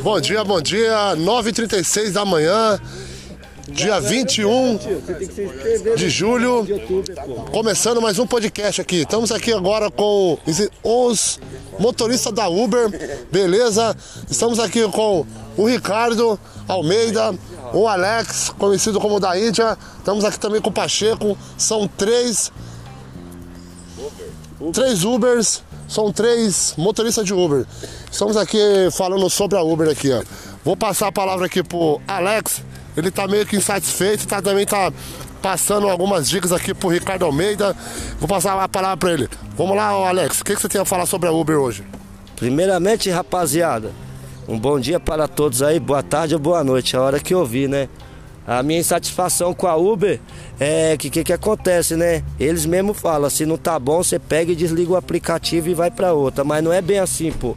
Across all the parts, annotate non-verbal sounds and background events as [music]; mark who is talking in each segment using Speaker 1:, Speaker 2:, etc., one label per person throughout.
Speaker 1: Bom dia, bom dia. 9h36 da manhã, dia 21 de julho. Começando mais um podcast aqui. Estamos aqui agora com os motoristas da Uber, beleza? Estamos aqui com o Ricardo Almeida, o Alex, conhecido como da Índia. Estamos aqui também com o Pacheco. São três. Três Ubers são três motoristas de Uber. Estamos aqui falando sobre a Uber aqui, ó. Vou passar a palavra aqui pro Alex. Ele tá meio que insatisfeito, tá, também tá passando algumas dicas aqui pro Ricardo Almeida. Vou passar a palavra para ele. Vamos lá, Alex. O que, que você tem a falar sobre a Uber hoje?
Speaker 2: Primeiramente, rapaziada, um bom dia para todos aí, boa tarde ou boa noite, a hora que eu vi, né? A minha insatisfação com a Uber é que que, que acontece, né? Eles mesmo falam, se não tá bom, você pega e desliga o aplicativo e vai para outra. Mas não é bem assim, pô.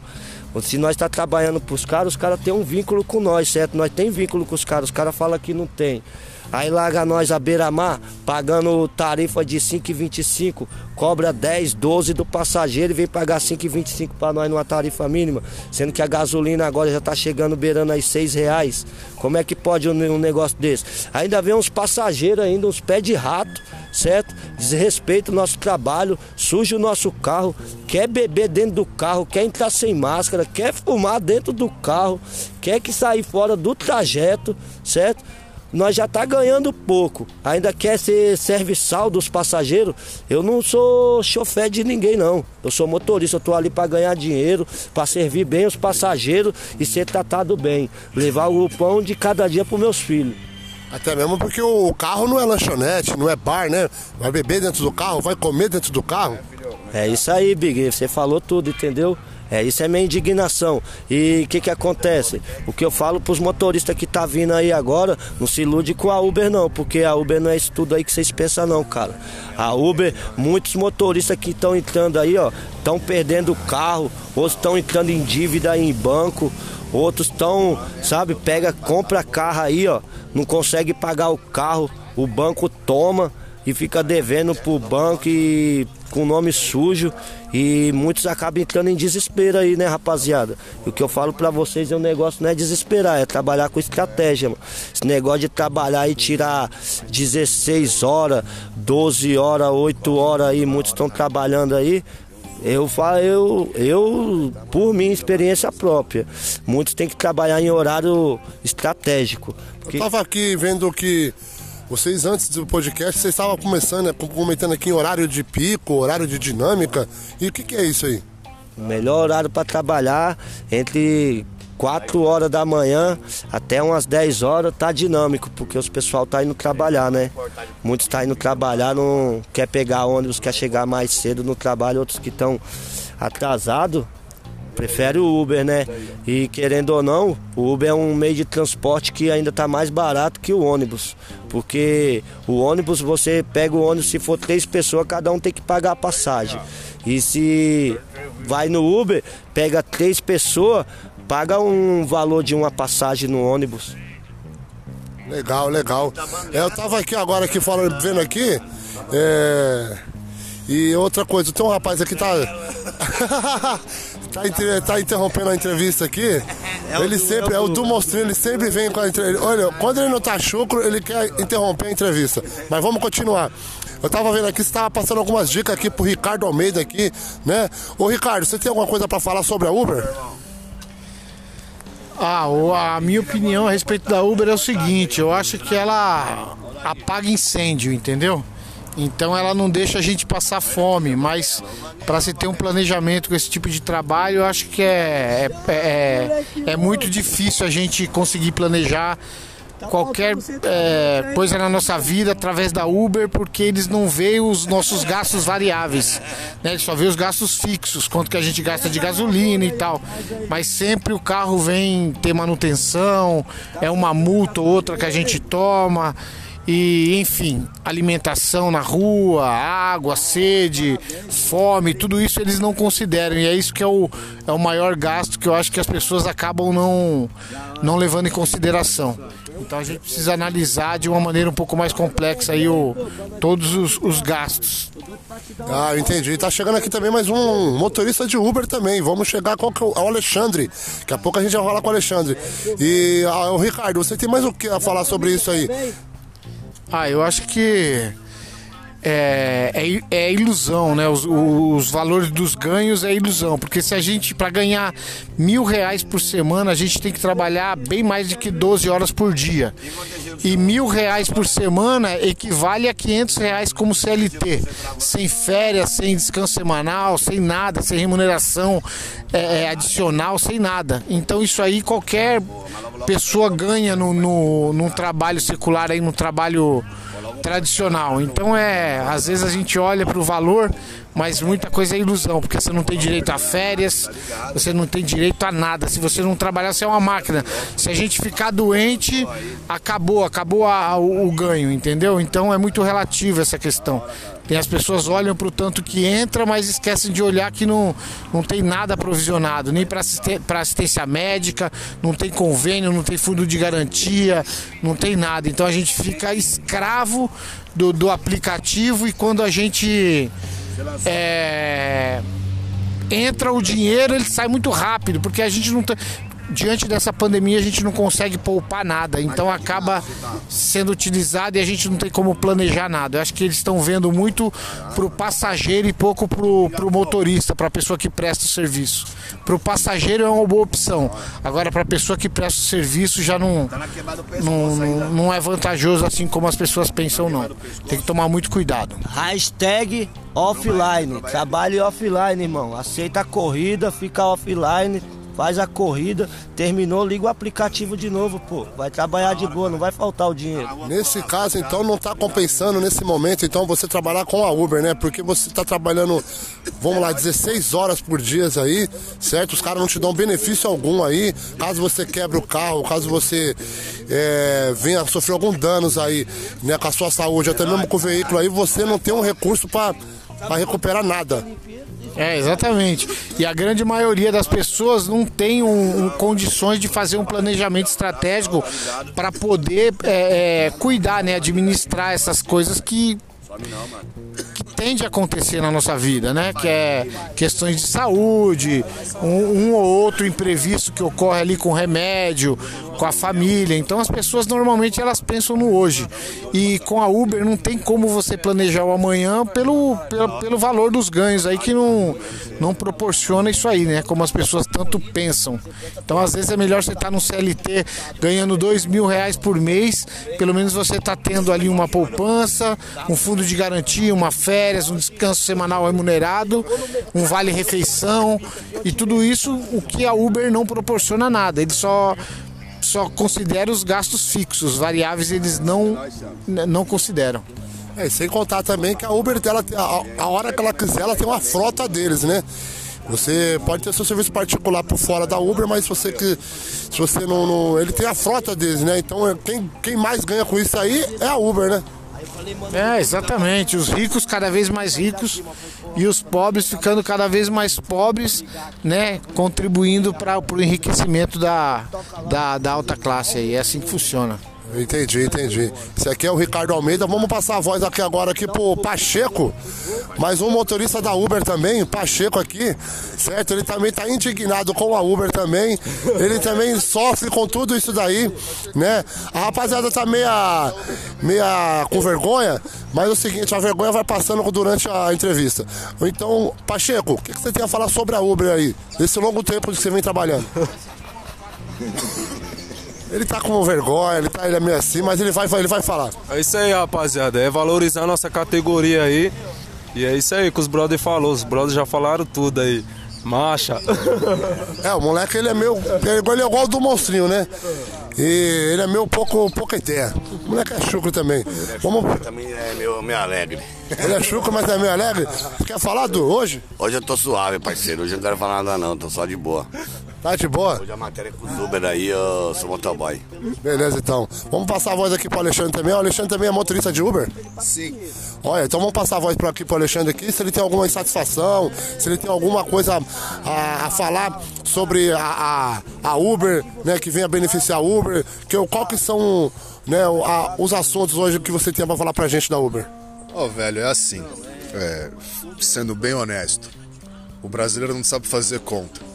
Speaker 2: Se nós tá trabalhando pros caras, os caras têm um vínculo com nós, certo? Nós tem vínculo com os caras, os caras falam que não tem. Aí larga nós a beira-mar, pagando tarifa de 5,25, cobra 10, 12 do passageiro e vem pagar 5,25 para nós numa tarifa mínima, sendo que a gasolina agora já está chegando beirando aí 6 reais. Como é que pode um, negócio desse? Ainda vem uns passageiros ainda, uns pés de rato, certo? Desrespeita o nosso trabalho, suja o nosso carro, quer beber dentro do carro, quer entrar sem máscara, quer fumar dentro do carro, quer que sair fora do trajeto, certo? Nós já tá ganhando pouco. Ainda quer ser serviçal dos passageiros. Eu não sou chofer de ninguém não. Eu sou motorista, eu tô ali para ganhar dinheiro, para servir bem os passageiros e ser tratado bem, levar o pão de cada dia para meus filhos.
Speaker 1: Até mesmo porque o carro não é lanchonete, não é bar, né? Vai beber dentro do carro, vai comer dentro do carro.
Speaker 2: É isso aí, Big. Você falou tudo, entendeu? É, isso é minha indignação. E o que que acontece? O que eu falo pros motoristas que tá vindo aí agora, não se ilude com a Uber não, porque a Uber não é isso tudo aí que vocês pensam não, cara. A Uber, muitos motoristas que estão entrando aí, ó, estão perdendo o carro, outros estão entrando em dívida em banco, outros estão, sabe, pega, compra carro aí, ó, não consegue pagar o carro, o banco toma e fica devendo pro banco e com nome sujo e muitos acabam entrando em desespero aí, né, rapaziada? E o que eu falo para vocês é um negócio não é desesperar, é trabalhar com estratégia, mano. Esse negócio de trabalhar e tirar 16 horas, 12 horas, 8 horas aí, muitos estão trabalhando aí, eu falo, eu, eu, por minha experiência própria, muitos têm que trabalhar em horário estratégico.
Speaker 1: Porque... Eu tava aqui vendo que vocês antes do podcast, vocês estavam começando, né, comentando aqui em horário de pico, horário de dinâmica. E o que, que é isso aí?
Speaker 2: Melhor horário para trabalhar entre 4 horas da manhã até umas 10 horas tá dinâmico, porque os pessoal tá indo trabalhar, né? Muitos tá indo trabalhar, não quer pegar ônibus, quer chegar mais cedo no trabalho, outros que estão atrasados prefere o Uber, né? E querendo ou não, o Uber é um meio de transporte que ainda está mais barato que o ônibus. Porque o ônibus, você pega o ônibus, se for três pessoas, cada um tem que pagar a passagem. E se vai no Uber, pega três pessoas, paga um valor de uma passagem no ônibus.
Speaker 1: Legal, legal. É, eu tava aqui agora aqui falando, vendo aqui. É... E outra coisa, tem um rapaz aqui tá. [laughs] tá, inter... tá, interrompendo a entrevista aqui. É ele du, sempre, é o, é o do Mostrinho, ele sempre vem com a entrevista. Olha, quando ele não tá chucro, ele quer interromper a entrevista. Mas vamos continuar. Eu tava vendo aqui, você tava passando algumas dicas aqui pro Ricardo Almeida aqui, né? Ô Ricardo, você tem alguma coisa para falar sobre a Uber?
Speaker 3: Ah, a minha opinião a respeito da Uber é o seguinte, eu acho que ela apaga incêndio, entendeu? Então ela não deixa a gente passar fome, mas para se ter um planejamento com esse tipo de trabalho, eu acho que é, é, é, é muito difícil a gente conseguir planejar qualquer é, coisa na nossa vida através da Uber, porque eles não veem os nossos gastos variáveis, né? Eles só vê os gastos fixos, quanto que a gente gasta de gasolina e tal. Mas sempre o carro vem ter manutenção, é uma multa ou outra que a gente toma e enfim, alimentação na rua, água, sede, fome, tudo isso eles não consideram e é isso que é o, é o maior gasto que eu acho que as pessoas acabam não, não levando em consideração. Então a gente precisa analisar de uma maneira um pouco mais complexa aí o, todos os, os gastos.
Speaker 1: Ah, entendi. Tá chegando aqui também mais um motorista de Uber também. Vamos chegar com o Alexandre. Daqui a pouco a gente vai falar com o Alexandre. E ah, o Ricardo, você tem mais o que a falar sobre isso aí?
Speaker 3: Ah, eu acho que é, é, é, ilusão, né? Os, os, valores dos ganhos é ilusão, porque se a gente, para ganhar mil reais por semana, a gente tem que trabalhar bem mais do que 12 horas por dia. E mil reais por semana equivale a 500 reais como CLT, sem férias, sem descanso semanal, sem nada, sem remuneração é, é adicional, sem nada. Então isso aí qualquer pessoa ganha no, no, num trabalho secular aí, no trabalho tradicional. Então é, às vezes a gente olha para o valor, mas muita coisa é ilusão, porque você não tem direito a férias, você não tem direito a nada. Se você não trabalhar, você é uma máquina. Se a gente ficar doente, acabou, acabou a, o, o ganho, entendeu? Então é muito relativo essa questão. Tem as pessoas olham para o tanto que entra, mas esquecem de olhar que não, não tem nada provisionado, nem para assistência médica, não tem convênio, não tem fundo de garantia, não tem nada. Então a gente fica escravo do, do aplicativo e quando a gente é, entra o dinheiro, ele sai muito rápido, porque a gente não tem diante dessa pandemia a gente não consegue poupar nada, então acaba sendo utilizado e a gente não tem como planejar nada. Eu acho que eles estão vendo muito pro passageiro e pouco pro, pro motorista, para a pessoa que presta o serviço. Pro passageiro é uma boa opção. Agora para a pessoa que presta o serviço já não, não, não, não é vantajoso assim como as pessoas pensam não. Tem que tomar muito cuidado.
Speaker 2: Hashtag offline, trabalhe offline, irmão. Aceita a corrida, fica offline faz a corrida, terminou, liga o aplicativo de novo, pô. Vai trabalhar de boa, não vai faltar o dinheiro.
Speaker 1: Nesse caso, então, não está compensando nesse momento, então, você trabalhar com a Uber, né? Porque você está trabalhando, vamos lá, 16 horas por dia aí, certo? Os caras não te dão benefício algum aí. Caso você quebre o carro, caso você é, venha sofrer algum danos aí, né, com a sua saúde, até mesmo com o veículo aí, você não tem um recurso para recuperar nada.
Speaker 3: É, exatamente. E a grande maioria das pessoas não tem um, um, condições de fazer um planejamento estratégico para poder é, é, cuidar, né, administrar essas coisas que que tende a acontecer na nossa vida, né? Que é questões de saúde, um, um, ou outro imprevisto que ocorre ali com remédio, com a família. Então as pessoas normalmente elas pensam no hoje. E com a Uber não tem como você planejar o amanhã pelo, pelo, pelo valor dos ganhos aí que não, não proporciona isso aí, né? Como as pessoas tanto pensam. Então às vezes é melhor você estar tá no CLT ganhando dois mil reais por mês, pelo menos você está tendo ali uma poupança, um fundo de garantia, uma férias, um descanso semanal remunerado, um vale refeição e tudo isso o que a Uber não proporciona nada. Ele só só considera os gastos fixos, variáveis eles não, não consideram.
Speaker 1: É, sem contar também que a Uber, dela, a, a hora que ela quiser, ela tem uma frota deles, né? Você pode ter seu serviço particular por fora da Uber, mas se você que se você não, não, ele tem a frota deles, né? Então quem, quem mais ganha com isso aí é a Uber, né?
Speaker 3: É, exatamente. Os ricos cada vez mais ricos e os pobres ficando cada vez mais pobres, né? Contribuindo para o enriquecimento da, da, da alta classe aí. É assim que funciona.
Speaker 1: Entendi, entendi. Esse aqui é o Ricardo Almeida. Vamos passar a voz aqui agora aqui pro Pacheco. Mais um motorista da Uber também, Pacheco aqui, certo? Ele também tá indignado com a Uber também. Ele também sofre com tudo isso daí, né? A rapaziada tá meia, meia com vergonha, mas é o seguinte, a vergonha vai passando durante a entrevista. Então, Pacheco, o que, que você tem a falar sobre a Uber aí? Desse longo tempo que você vem trabalhando? [laughs] Ele tá com vergonha, ele, tá, ele é meio assim, mas ele vai, ele vai falar.
Speaker 4: É isso aí, rapaziada. É valorizar a nossa categoria aí. E é isso aí que os brothers falou. Os brothers já falaram tudo aí. Marcha.
Speaker 1: É, o moleque ele é meu. Ele é igual do monstrinho, né? E ele é meu pouco, pouco ideia. O moleque é chucro também.
Speaker 5: É Vamos... Também é meu, meio alegre.
Speaker 1: Ele é chucro, mas é meio alegre? Quer falar do hoje?
Speaker 5: Hoje eu tô suave, parceiro. Hoje eu não quero falar nada não, tô só de boa.
Speaker 1: Tá de boa?
Speaker 5: Hoje a matéria com os Uber aí, eu sou motoboy.
Speaker 1: Beleza, então. Vamos passar a voz aqui pro Alexandre também. O Alexandre também é motorista de Uber?
Speaker 5: Sim.
Speaker 1: Olha, então vamos passar a voz para aqui pro Alexandre aqui, se ele tem alguma insatisfação, se ele tem alguma coisa a, a falar sobre a, a, a Uber, né, que venha beneficiar a Uber, que, qual que são né, a- os assuntos hoje que você tem para falar pra gente da Uber?
Speaker 6: Ó, velho, é assim. é, sendo bem honesto, o brasileiro não sabe fazer conta.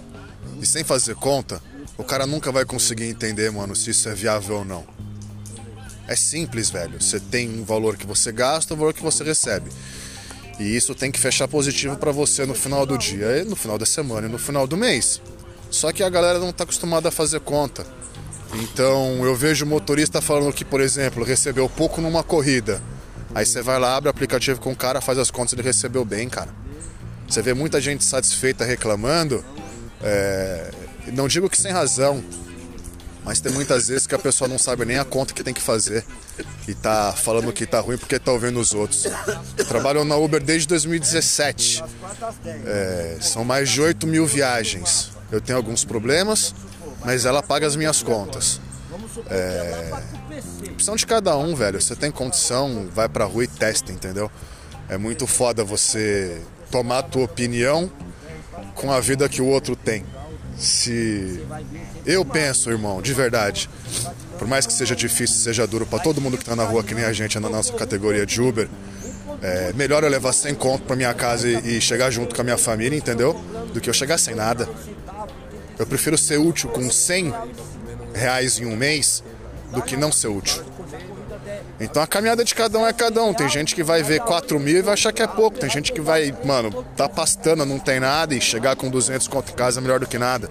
Speaker 6: E sem fazer conta, o cara nunca vai conseguir entender, mano, se isso é viável ou não. É simples, velho. Você tem um valor que você gasta, um valor que você recebe. E isso tem que fechar positivo pra você no final do dia, e no final da semana e no final do mês. Só que a galera não tá acostumada a fazer conta. Então eu vejo motorista falando que, por exemplo, recebeu pouco numa corrida. Aí você vai lá, abre o aplicativo com o cara, faz as contas, ele recebeu bem, cara. Você vê muita gente satisfeita reclamando. É, Não digo que sem razão, mas tem muitas vezes que a pessoa não sabe nem a conta que tem que fazer. E tá falando que tá ruim porque tá ouvindo os outros. Eu trabalho na Uber desde 2017. É, são mais de 8 mil viagens. Eu tenho alguns problemas, mas ela paga as minhas contas. É, opção de cada um, velho. Você tem condição, vai pra rua e testa, entendeu? É muito foda você tomar a tua opinião com a vida que o outro tem. Se eu penso, irmão, de verdade, por mais que seja difícil, seja duro pra todo mundo que tá na rua, que nem a gente é na nossa categoria de Uber, é melhor eu levar 100 conto pra minha casa e, e chegar junto com a minha família, entendeu? Do que eu chegar sem nada. Eu prefiro ser útil com 100 reais em um mês do que não ser útil. Então a caminhada de cada um é cada um. Tem gente que vai ver 4 mil e vai achar que é pouco. Tem gente que vai, mano, tá pastando, não tem nada e chegar com 200 conto em casa é melhor do que nada.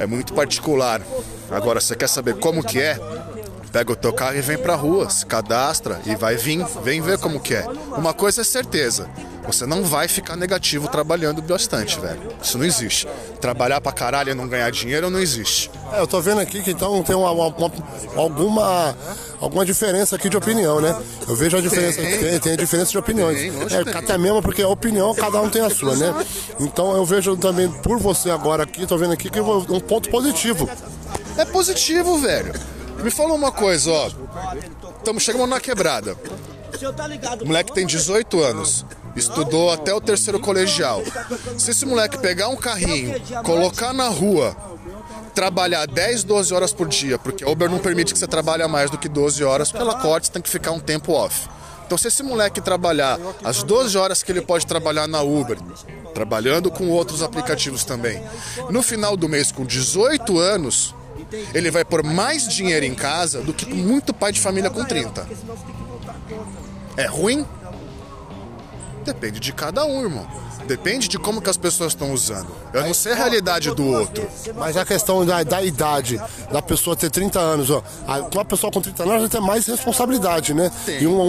Speaker 6: É muito particular. Agora, você quer saber como que é? Pega o teu carro e vem pra rua, se cadastra e vai vir, vem ver como que é. Uma coisa é certeza, você não vai ficar negativo trabalhando bastante, velho. Isso não existe. Trabalhar pra caralho e não ganhar dinheiro não existe.
Speaker 1: É, eu tô vendo aqui que então tem uma, uma- uma- alguma, alguma diferença aqui de opinião, né? Eu vejo a diferença,
Speaker 6: Tem.
Speaker 1: tem, tem a diferença de opiniões.
Speaker 6: Tem,
Speaker 1: é, até mesmo porque a opinião, cada um tem a sua, né? Então eu vejo também por você agora aqui, tô vendo aqui que um ponto positivo.
Speaker 6: É positivo, velho. Me fala uma coisa, ó. Estamos chegando na quebrada. O moleque tem 18 anos. Estudou até o terceiro colegial. Se esse moleque pegar um carrinho, colocar na rua, trabalhar 10, 12 horas por dia, porque a Uber não permite que você trabalhe mais do que 12 horas, porque ela corta, você tem que ficar um tempo off. Então, se esse moleque trabalhar as 12 horas que ele pode trabalhar na Uber, trabalhando com outros aplicativos também, no final do mês, com 18 anos, ele vai pôr mais dinheiro em casa do que muito pai de família com 30. É ruim? Depende de cada um, irmão. Depende de como que as pessoas estão usando. Eu não sei a realidade do outro.
Speaker 1: Mas a questão da, da idade, da pessoa ter 30 anos, ó. a- Uma pessoa com 30 anos tem mais responsabilidade, né?
Speaker 6: Tem.
Speaker 1: E um,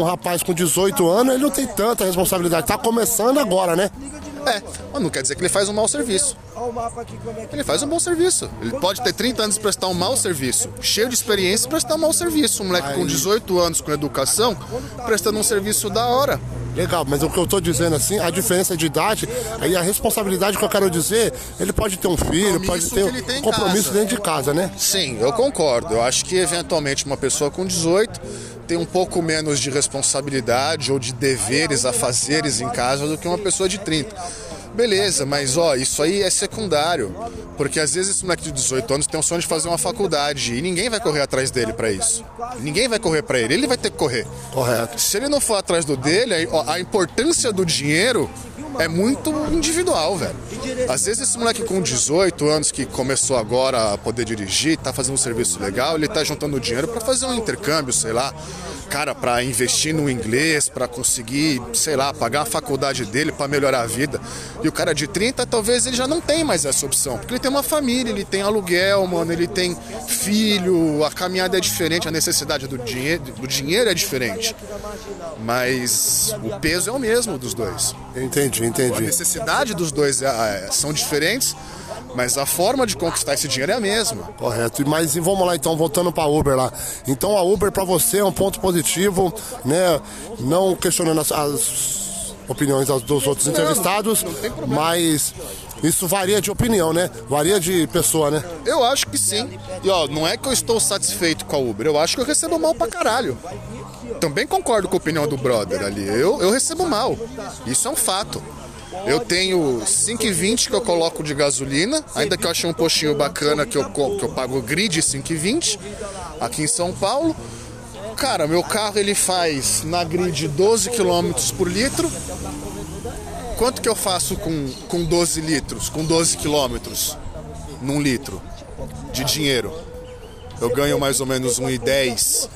Speaker 1: um rapaz com 18 anos, ele não tem tanta responsabilidade. Tá começando agora, né?
Speaker 6: É, mas não quer dizer que ele faz um mau serviço. Ele faz um bom serviço. Ele pode ter 30 anos e prestar um mau serviço. Cheio de experiência e prestar um mau serviço. Um moleque com 18 anos com educação, prestando um serviço da hora.
Speaker 1: Legal, mas o que eu tô dizendo assim, a diferença de idade, aí a responsabilidade que eu quero dizer, ele pode ter um filho, pode ter um compromisso
Speaker 6: casa.
Speaker 1: dentro de casa, né?
Speaker 6: Sim, eu concordo. Eu acho que eventualmente uma pessoa com 18 tem um pouco menos de responsabilidade ou de deveres a fazeres em casa do que uma pessoa de 30. Beleza, mas ó, isso aí é secundário. Porque às vezes esse moleque de 18 anos tem um sonho de fazer uma faculdade e ninguém vai correr atrás dele pra isso. Ninguém vai correr pra ele, ele vai ter que correr.
Speaker 1: Correto.
Speaker 6: Se ele não for atrás do dele, a importância do dinheiro é muito individual, velho. Às vezes esse moleque com 18 anos que começou agora a poder dirigir, tá fazendo um serviço legal, ele tá juntando dinheiro pra fazer um intercâmbio, sei lá. Cara, pra investir no inglês, pra conseguir, sei lá, pagar a faculdade dele pra melhorar a vida. E o cara de 30, talvez ele já não tem mais essa opção, porque ele tem uma família, ele tem aluguel, mano, ele tem filho, a caminhada é diferente, a necessidade do dinheiro, do dinheiro é diferente. Mas o peso é o mesmo dos dois.
Speaker 1: Entendi,
Speaker 6: A
Speaker 1: entendi.
Speaker 6: necessidade dos dois é- é- são diferentes, mas a forma de conquistar esse dinheiro é a mesma.
Speaker 1: Correto. Mas e vamos lá então, voltando para Uber lá. Então a Uber para você é um ponto positivo, né? Não questionando as, as- opiniões dos, outros entrevistados, mas isso varia de opinião, né? Varia de pessoa, né?
Speaker 6: Eu acho que sim. E ó, não é que eu estou satisfeito com a Uber, eu acho que eu recebo mal pra caralho. Também concordo com a opinião do brother ali. Eu, eu recebo mal. Isso é um fato. Eu tenho 5,20 que eu coloco de gasolina, ainda que eu achei um postinho bacana que eu, que eu pago grid 5,20 aqui em São Paulo. Cara, meu carro ele faz na grid 12 km por litro. Quanto que eu faço com, com 12 litros, com 12 quilômetros num litro de dinheiro? Eu ganho mais ou menos 1,10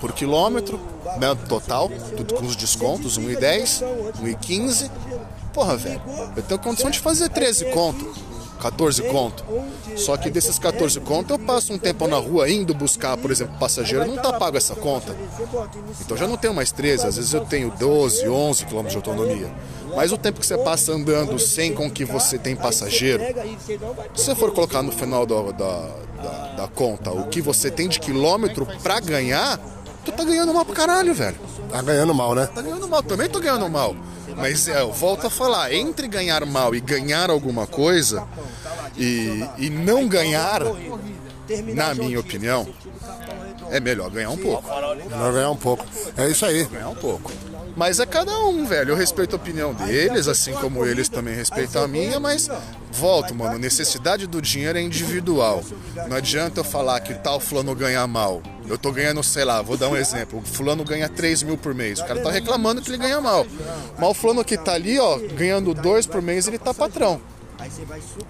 Speaker 6: por quilômetro, né, total, tudo com os descontos, 1,10, 1,15. Porra, velho, eu tenho condição de fazer 13 conto, 14 conto. Só que desses 14 conto eu passo um tempo na rua indo buscar, por exemplo, passageiro, não tá pago essa conta. Então já não tenho mais 13, às vezes eu tenho 12, 11 quilômetros de autonomia. Mas o tempo que você passa andando sem com que você tem passageiro, se você for colocar no final da, da, da, da conta o que você tem de quilômetro pra ganhar, tu tá ganhando mal pra caralho, velho.
Speaker 1: Tá ganhando mal, né?
Speaker 6: Tá ganhando mal, também tô ganhando mal. Mas é, eu volto a falar, entre ganhar mal e ganhar alguma coisa, e, e não ganhar, na minha opinião, é melhor ganhar um pouco.
Speaker 1: Vai ganhar um pouco. É isso aí.
Speaker 6: Ganhar um pouco. Mas é cada um, velho. Eu respeito a opinião deles, assim como eles também respeitam a minha, mas volto, mano. Necessidade do dinheiro é individual. Não adianta eu falar que tal fulano ganha mal. Eu tô ganhando, sei lá, vou dar um exemplo. O fulano ganha 3 mil por mês. O cara tá reclamando que ele ganha mal. Mas o fulano que tá ali, ó, ganhando 2 por mês, ele tá patrão.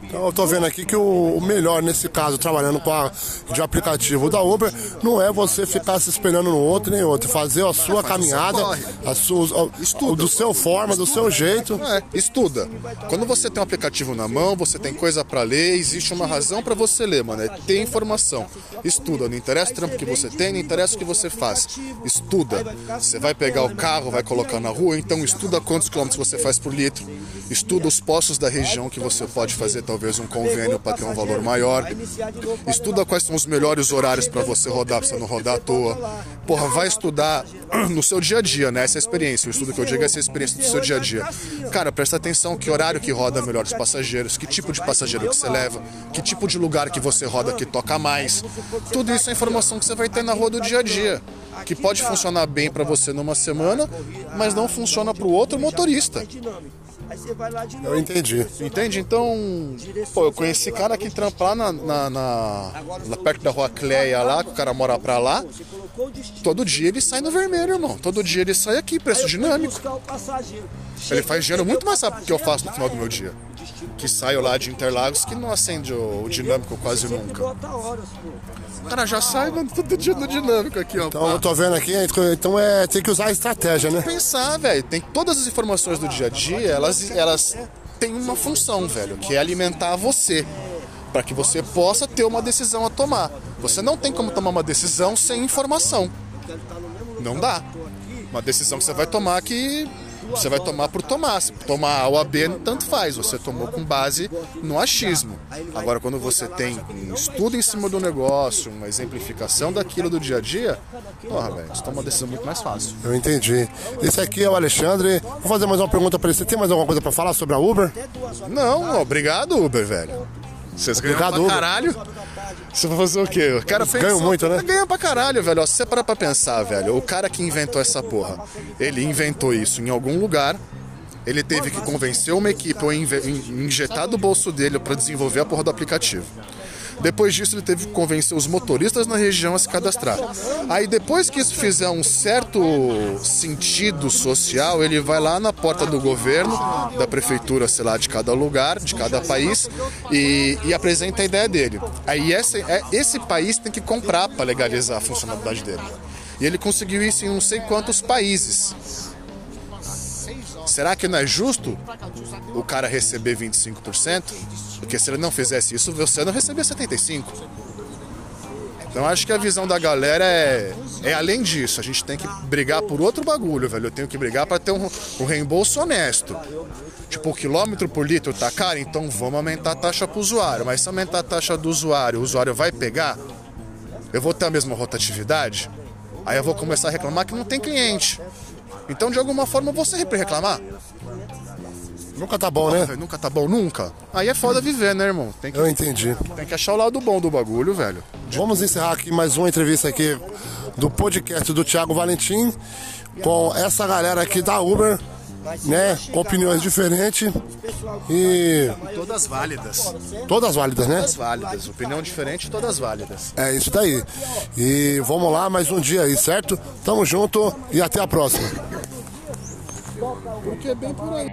Speaker 1: Então eu tô vendo aqui que o, melhor nesse caso, trabalhando com a de aplicativo da Uber, não é você ficar se espelhando no outro nem outro, fazer a sua caminhada,
Speaker 6: corre.
Speaker 1: a sua,
Speaker 6: Estuda.
Speaker 1: do seu forma, do seu jeito.
Speaker 6: É, estuda. Quando você tem um aplicativo na mão, você tem coisa pra ler, existe uma razão pra você ler, mano. É ter informação. Estuda. Não interessa o trampo que você tem, não interessa o que você faz. Estuda. Você vai pegar o carro, vai colocar na rua, então estuda quantos quilômetros você faz por litro. Estuda os postos da região que você pode fazer talvez um convênio para ter um valor maior. Estuda quais são os melhores horários para você rodar, pra você não rodar à toa. Porra, vai estudar [clears throat] no seu dia a dia, né? Essa é experiência. O estudo que eu digo é essa experiência do seu dia a dia. Cara, presta atenção que horário que roda melhor os passageiros, que tipo de passageiro que você leva, que tipo de lugar que você roda que toca mais. Tudo isso é informação que você vai ter na rua do dia a dia. Que pode funcionar bem para você numa semana, mas não funciona para o outro motorista.
Speaker 1: Eu entendi.
Speaker 6: Entende? Então, pô, eu conheci cara que trampa lá na, na, na- lá perto da rua Cleia lá, que o cara mora pra lá. Todo dia ele sai no vermelho, irmão. Todo dia ele sai aqui, preço dinâmico. Ele faz dinheiro muito mais rápido que eu faço no final do meu dia. Que saio lá de Interlagos que não acende o, o dinâmico quase nunca. O cara já sai, mano, todo dia no dinâmico aqui, ó.
Speaker 1: Então eu tô vendo aqui, então é, tem que usar a estratégia, né?
Speaker 6: pensar, velho. Tem todas as informações do dia a dia, elas, elas têm uma função, velho, que é alimentar você. Para que você possa ter uma decisão a tomar. Você não tem como tomar uma decisão sem informação. Não dá. Uma decisão que você vai tomar que você vai tomar por tomar. Se tomar A ou a B, tanto faz. Você tomou com base no achismo. Agora, quando você tem um estudo em cima do negócio, uma exemplificação daquilo do dia a dia, porra, velho, você toma uma decisão muito mais fácil.
Speaker 1: Eu entendi. Esse aqui é o Alexandre. Vou fazer mais uma pergunta pra ele. Você tem mais alguma coisa pra falar sobre a Uber?
Speaker 6: Não, obrigado, Uber, velho. Vocês ganham
Speaker 1: Obrigado,
Speaker 6: pra
Speaker 1: Uber.
Speaker 6: caralho. Você vai fazer o quê? O cara
Speaker 1: ganham muito, né?
Speaker 6: Ganha pra caralho, velho. Ó, se você parar pra pensar, velho, o cara que inventou essa porra, ele inventou isso em algum lugar. Ele teve que convencer uma equipe ou injetar do bolso dele pra desenvolver a porra do aplicativo. Depois disso, ele teve que convencer os motoristas na região a se cadastrar. Aí, depois que isso fizer um certo sentido social, ele vai lá na porta do governo, da prefeitura, sei lá, de cada lugar, de cada país, e, e apresenta a ideia dele. Aí, é, esse país tem que comprar para legalizar a funcionalidade dele. E ele conseguiu isso em não sei quantos países. Será que não é justo o cara receber 25%? Porque se ele não fizesse isso, você não recebia 75%. Então acho que a visão da galera é, é além disso. A gente tem que brigar por outro bagulho, velho. Eu tenho que brigar para ter um, um reembolso honesto. Tipo, o quilômetro por litro tá caro, então vamos aumentar a taxa pro usuário. Mas se aumentar a taxa do usuário, o usuário vai pegar? Eu vou ter a mesma rotatividade? Aí eu vou começar a reclamar que não tem cliente. Então, de alguma forma, você sempre reclamar.
Speaker 1: Nunca tá bom, né?
Speaker 6: Velho, Nunca tá bom, nunca. Aí é foda viver, né, irmão? Tem que,
Speaker 1: Eu entendi.
Speaker 6: tem que achar o lado bom do bagulho, velho.
Speaker 1: Vamos encerrar aqui mais uma entrevista aqui do podcast do Thiago Valentim com essa galera aqui da Uber, né? Com opiniões diferentes e
Speaker 6: Todas válidas.
Speaker 1: todas válidas, né?
Speaker 6: Todas válidas. Opinião diferente, todas válidas.
Speaker 1: É isso daí. E vamos lá, mais um dia aí, certo? Tamo junto e até a próxima.
Speaker 6: Porque é bem por aí.